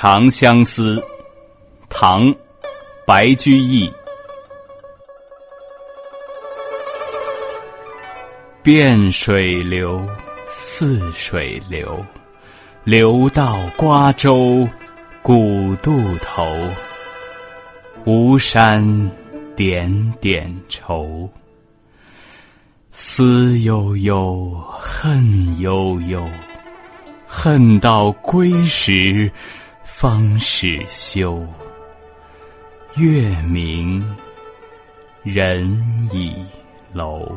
长相思》，唐·白居易。汴水流，泗水流，流到瓜洲古渡头。吴山点点愁，思悠悠，恨悠悠，恨到归时方始休。月明人倚楼。